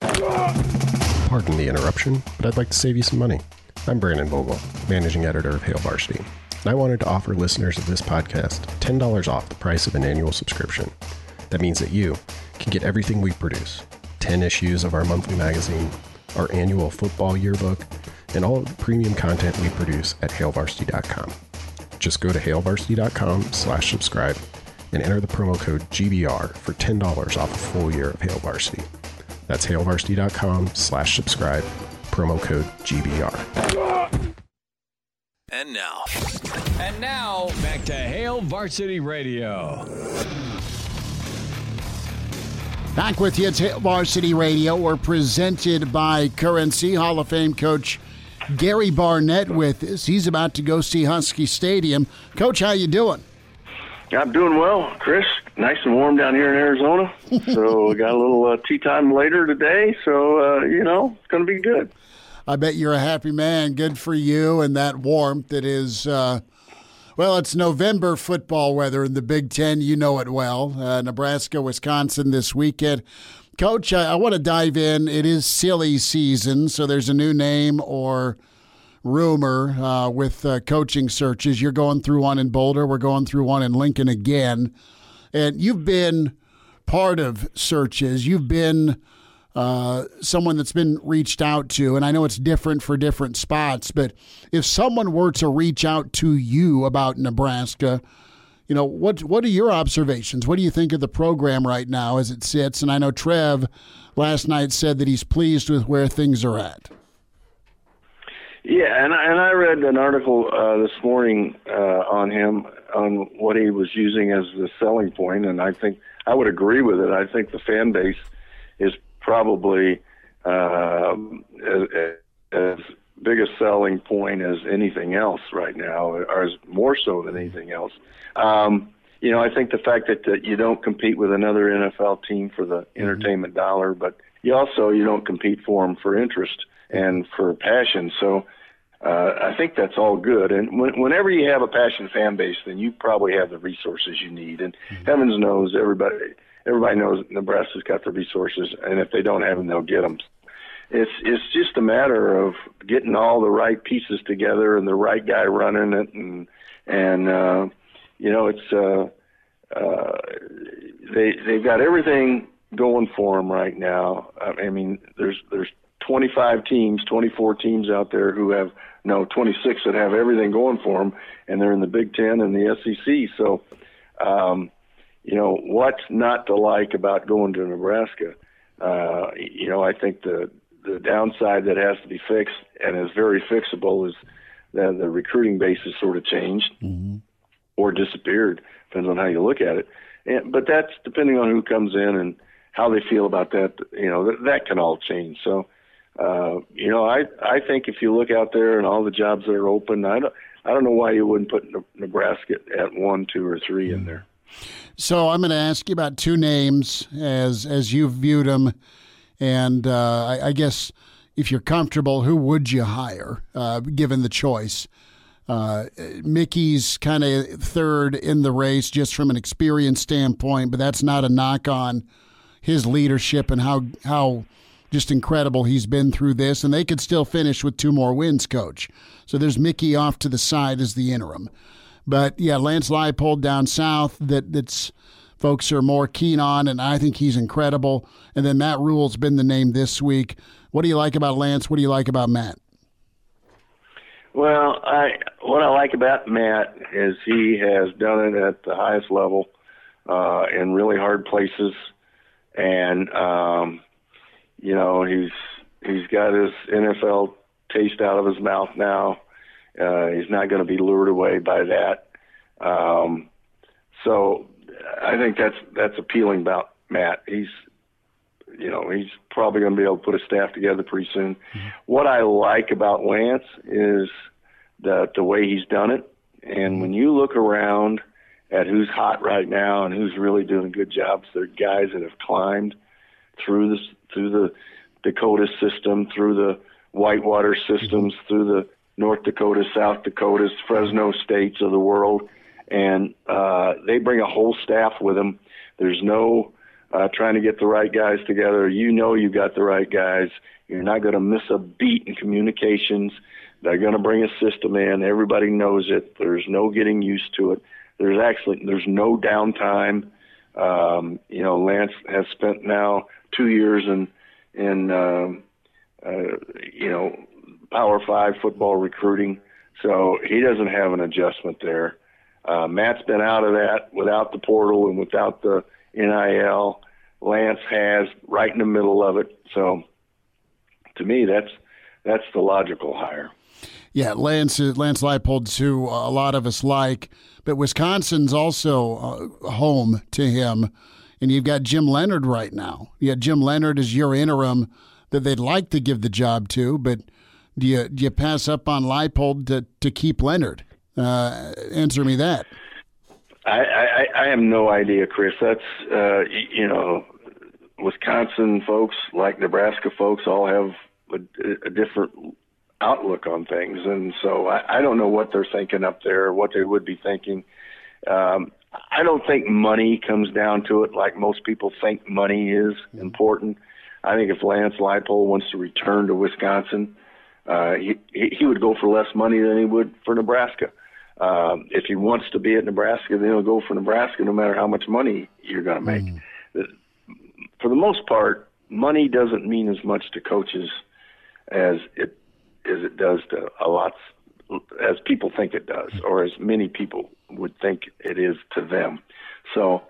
Pardon the interruption, but I'd like to save you some money. I'm Brandon Vogel, managing editor of Hail Varsity, and I wanted to offer listeners of this podcast $10 off the price of an annual subscription. That means that you can get everything we produce 10 issues of our monthly magazine, our annual football yearbook, and all the premium content we produce at hailvarsity.com. Just go to hailvarsity.com slash subscribe and enter the promo code GBR for $10 off a full year of Hail Varsity. That's hailvarsity.com slash subscribe, promo code GBR. And now, And now, back to Hail Varsity Radio. Back with you, it's Hail Varsity Radio. We're presented by Currency Hall of Fame coach Gary Barnett with us. He's about to go see Husky Stadium. Coach, how you doing? I'm doing well, Chris. Nice and warm down here in Arizona. so we got a little uh, tea time later today. So uh, you know it's going to be good. I bet you're a happy man. Good for you and that warmth that is. Uh, well, it's November football weather in the Big Ten. You know it well. Uh, Nebraska, Wisconsin this weekend. Coach, I, I want to dive in. It is silly season, so there's a new name or rumor uh, with uh, coaching searches. You're going through one in Boulder. We're going through one in Lincoln again. And you've been part of searches. You've been uh, someone that's been reached out to, and I know it's different for different spots, but if someone were to reach out to you about Nebraska, you know what what are your observations? What do you think of the program right now as it sits? And I know Trev last night said that he's pleased with where things are at. Yeah, and I, and I read an article uh, this morning uh, on him on what he was using as the selling point, and I think I would agree with it. I think the fan base is probably um, as, as big a selling point as anything else right now, or as more so than anything else. Um, you know, I think the fact that, that you don't compete with another NFL team for the entertainment dollar, but you also you don't compete for them for interest and for passion. So uh, I think that's all good. And when, whenever you have a passion fan base, then you probably have the resources you need. And heavens knows everybody everybody knows Nebraska's got the resources, and if they don't have them, they'll get them. It's it's just a matter of getting all the right pieces together and the right guy running it, and and uh, you know it's uh, uh, they they've got everything going for them right now. I mean, there's there's 25 teams, 24 teams out there who have no 26 that have everything going for them, and they're in the Big Ten and the SEC. So, um, you know, what's not to like about going to Nebraska? Uh, you know, I think the the downside that has to be fixed and is very fixable is that the recruiting base has sort of changed Mm-hmm. or disappeared. Depends on how you look at it. And, but that's depending on who comes in and how they feel about that. You know, that, that can all change. So, uh, you know, I I think if you look out there and all the jobs that are open, I don't I don't know why you wouldn't put Nebraska at one, two, or three in there. So I'm going to ask you about two names as as you've viewed them, and uh, I, I guess if you're comfortable, who would you hire uh, given the choice? Uh, Mickey's kind of third in the race just from an experience standpoint, but that's not a knock on his leadership and how how just incredible he's been through this. And they could still finish with two more wins, coach. So there's Mickey off to the side as the interim. But yeah, Lance Leipold down south that that's folks are more keen on, and I think he's incredible. And then Matt Rhule's been the name this week. What do you like about Lance? What do you like about Matt? Well, I what I like about Matt is he has done it at the highest level uh, in really hard places, and um, you know he's he's got his NFL taste out of his mouth now. Uh, he's not going to be lured away by that. Um, so I think that's that's appealing about Matt. He's you know, he's probably going to be able to put a staff together pretty soon. Mm-hmm. What I like about Lance is the the way he's done it. And when you look around at who's hot right now and who's really doing good jobs, they're guys that have climbed through this through the Dakota system, through the Whitewater systems, mm-hmm. through the North Dakota, South Dakotas, Fresno states of the world, and uh, they bring a whole staff with them. There's no uh, trying to get the right guys together. You know you got the right guys. You're not going to miss a beat in communications. They're going to bring a system in. Everybody knows it. There's no getting used to it. There's actually there's no downtime. Um, you know, Lance has spent now two years in in um, uh, you know Power Five football recruiting, so he doesn't have an adjustment there. Uh, Matt's been out of that without the portal and without the NIL. Lance has right in the middle of it. So to me, that's that's the logical hire. Yeah, Lance Lance Leipold, who a lot of us like, but Wisconsin's also uh, home to him. And you've got Jim Leonhard right now. Yeah, Jim Leonhard is your interim that they'd like to give the job to, but do you do you pass up on Leipold to, to keep Leonhard? Uh, answer me that. I, I, I have no idea, Chris. That's uh, you know, Wisconsin folks like Nebraska folks all have a, a different outlook on things, and so I, I don't know what they're thinking up there, what they would be thinking. Um, I don't think money comes down to it like most people think money is important. I think if Lance Leipold wants to return to Wisconsin, uh, he he would go for less money than he would for Nebraska. Um, if he wants to be at Nebraska, then he'll go for Nebraska, no matter how much money you're going to make. Mm. For the most part, money doesn't mean as much to coaches as it as it does to a lot as people think it does, or as many people would think it is to them. So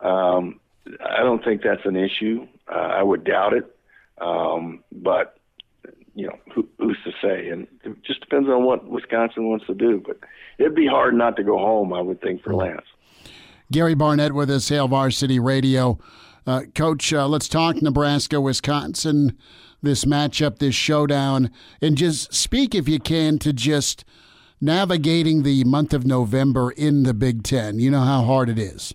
um, I don't think that's an issue. Uh, I would doubt it, um, but you know, who, who's to say? And it just depends on what Wisconsin wants to do. But it'd be hard not to go home, I would think, for Lance. Gary Barnett with us, Hail Varsity Radio. Uh, Coach, uh, let's talk Nebraska, Wisconsin, this matchup, this showdown, and just speak, if you can, to just navigating the month of November in the Big Ten. You know how hard it is.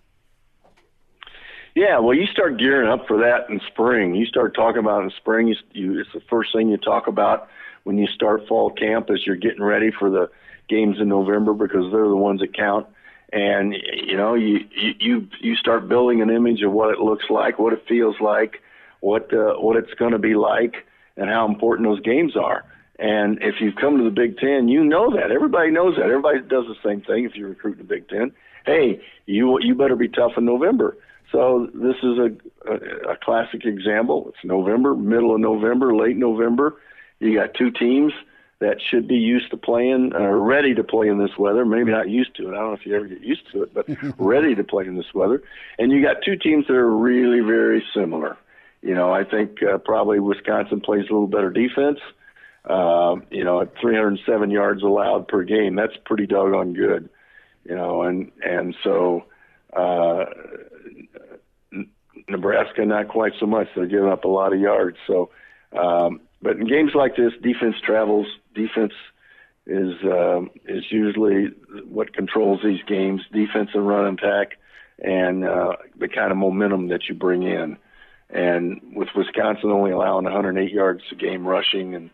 Yeah, well, you start gearing up for that in spring. You start talking about in spring. You, you, it's the first thing you talk about when you start fall camp as you're getting ready for the games in November because they're the ones that count. And you know, you you you start building an image of what it looks like, what it feels like, what uh, what it's going to be like, and how important those games are. And if you've come to the Big Ten, you know that. Everybody knows that. Everybody does the same thing if you recruit the Big Ten. Hey, you you better be tough in November so this is a, a, a classic example. It's November, middle of November, late November. You got two teams that should be used to playing, uh, ready to play in this weather. Maybe not used to it. I don't know if you ever get used to it, but ready to play in this weather. And you got two teams that are really very similar. You know, I think uh, probably Wisconsin plays a little better defense. Uh, you know, at 307 yards allowed per game, that's pretty doggone good. You know, and and so uh, Nebraska, not quite so much. They're giving up a lot of yards. So, um, but in games like this, defense travels. Defense is um, is usually what controls these games. Defense and run attack, and uh, the kind of momentum that you bring in. And with Wisconsin only allowing 108 yards a game rushing, and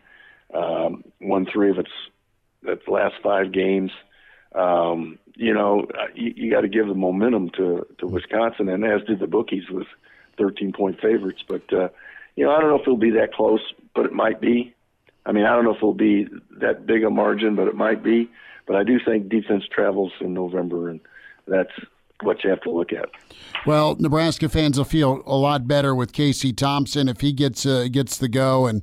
um, won three of its its last five games, um, you know, you, you got to give the momentum to to Wisconsin, and as did the bookies with 13 point favorites. But uh, you know, I don't know if it'll be that close, but it might be. I mean, I don't know if it'll be that big a margin, but it might be. But I do think defense travels in November, and that's what you have to look at. Well, Nebraska fans will feel a lot better with Casey Thompson if he gets uh, gets the go, and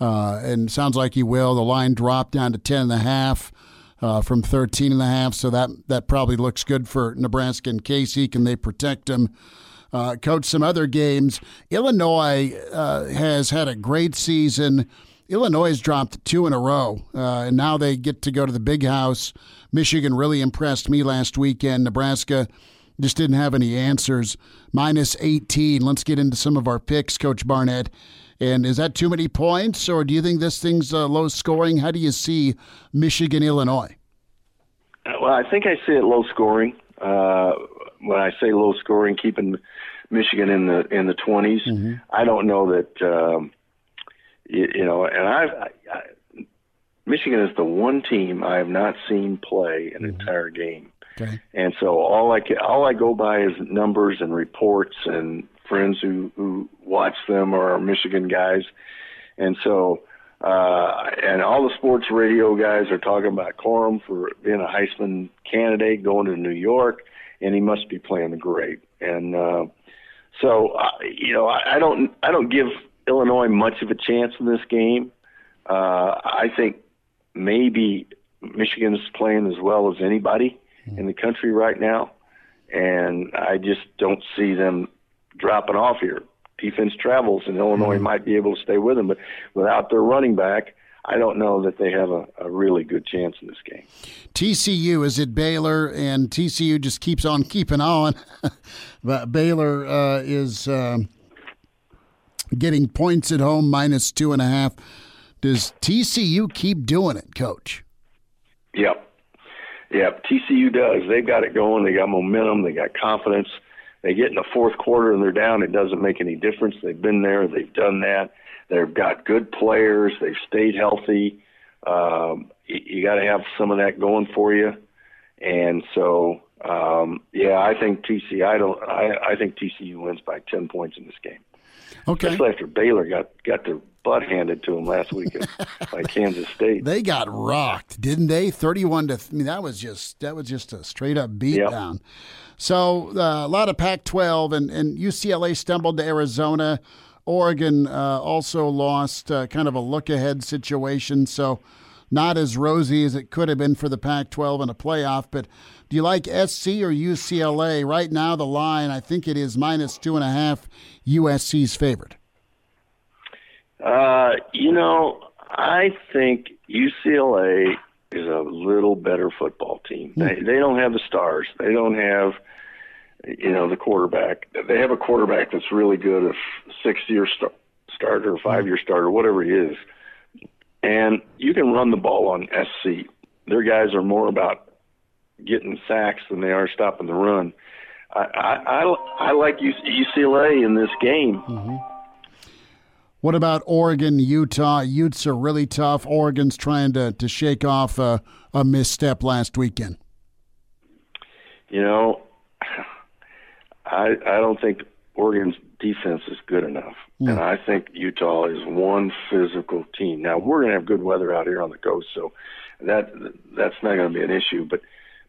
uh, and sounds like he will. The line dropped down to ten and a half uh, from 13 and a half. So that, that probably looks good for Nebraska and Casey. Can they protect him? Uh, coach some other games. Illinois uh, has had a great season. Illinois has dropped two in a row, uh, and now they get to go to the big house. Michigan really impressed me last weekend. Nebraska just didn't have any answers. Minus 18. Let's get into some of our picks, Coach Barnett. And is that too many points, or do you think this thing's uh, low scoring? How do you see Michigan, Illinois? Well, I think I see it low scoring. Uh, when I say low scoring, keeping Michigan in the in the 20s. Mm-hmm. I don't know that um, you, you know, and I've I, I, Michigan is the one team I have not seen play an mm-hmm. entire game. Okay. And so all I can, all I go by is numbers and reports and friends who who watch them are Michigan guys, and so uh, and all the sports radio guys are talking about Corum for being a Heisman candidate going to New York, and he must be playing great. And uh, so uh, you know, I, I don't I don't give Illinois much of a chance in this game. Uh, I think maybe Michigan is playing as well as anybody in the country right now, and I just don't see them dropping off here. Defense travels, and Illinois mm-hmm. might be able to stay with them, but without their running back, I don't know that they have a, a, really good chance in this game. TCU is at Baylor, and TCU just keeps on keeping on. but Baylor uh, is uh, getting points at home, minus two and a half. Does TCU keep doing it, Coach? Yep. Yep. TCU does. They've got it going. They got momentum. They got confidence they get in the fourth quarter and they're down, it doesn't make any difference. They've been there, they've done that. They've got good players, they've stayed healthy. Um, you, you got to have some of that going for you, and so um, yeah, I think TCU. I don't. I, I think TCU wins by ten points in this game. Okay. Especially after Baylor got got their butt handed to them last week by Kansas State. They got rocked, didn't they? Thirty-one to. I mean, that was just that was just a straight up beatdown. Yep. So uh, a lot of Pac-12 and, and UCLA stumbled to Arizona. Oregon uh, also lost uh, kind of a look ahead situation. So not as rosy as it could have been for the Pac 12 in a playoff. But do you like SC or UCLA? Right now, the line, I think it is minus two and a half. USC's favored. Uh, you know, I think UCLA is a little better football team. Hmm. They they don't have the stars. They don't have you know the quarterback. They have a quarterback that's really good, a six year star, starter, five year starter, whatever he is. And you can run the ball on SC. Their guys are more about getting sacks than they are stopping the run. I I, I, like UCLA in this game. Mm-hmm. What about Oregon, Utah? Utes are really tough. Oregon's trying to, to shake off a, a misstep last weekend. You know, I I don't think Oregon's defense is good enough, mm. and I think Utah is one physical team. Now we're going to have good weather out here on the coast, so that that's not going to be an issue. But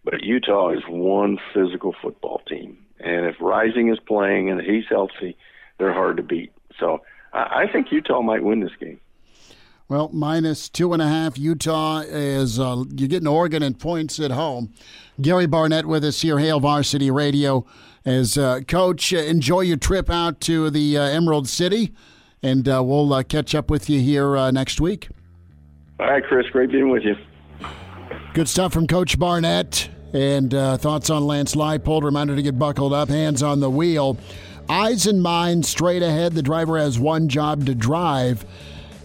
but Utah is one physical football team, and if Rising is playing and he's healthy, they're hard to beat. So I, I think Utah might win this game. Well, minus two and a half. Utah is uh, you're getting Oregon in points at home. Gary Barnett with us here, Hail Varsity Radio. As uh, coach, uh, enjoy your trip out to the uh, Emerald City, and uh, we'll uh, catch up with you here next week. All right, Chris. Great being with you. Good stuff from Coach Barnett. And uh, thoughts on Lance Leipold. Reminder to get buckled up, hands on the wheel. Eyes and mind straight ahead. The driver has one job to drive.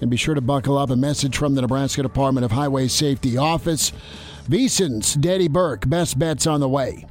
And be sure to buckle up. A message from the Nebraska Department of Highway Safety Office. VSiN's Daddy Burke, best bets on the way.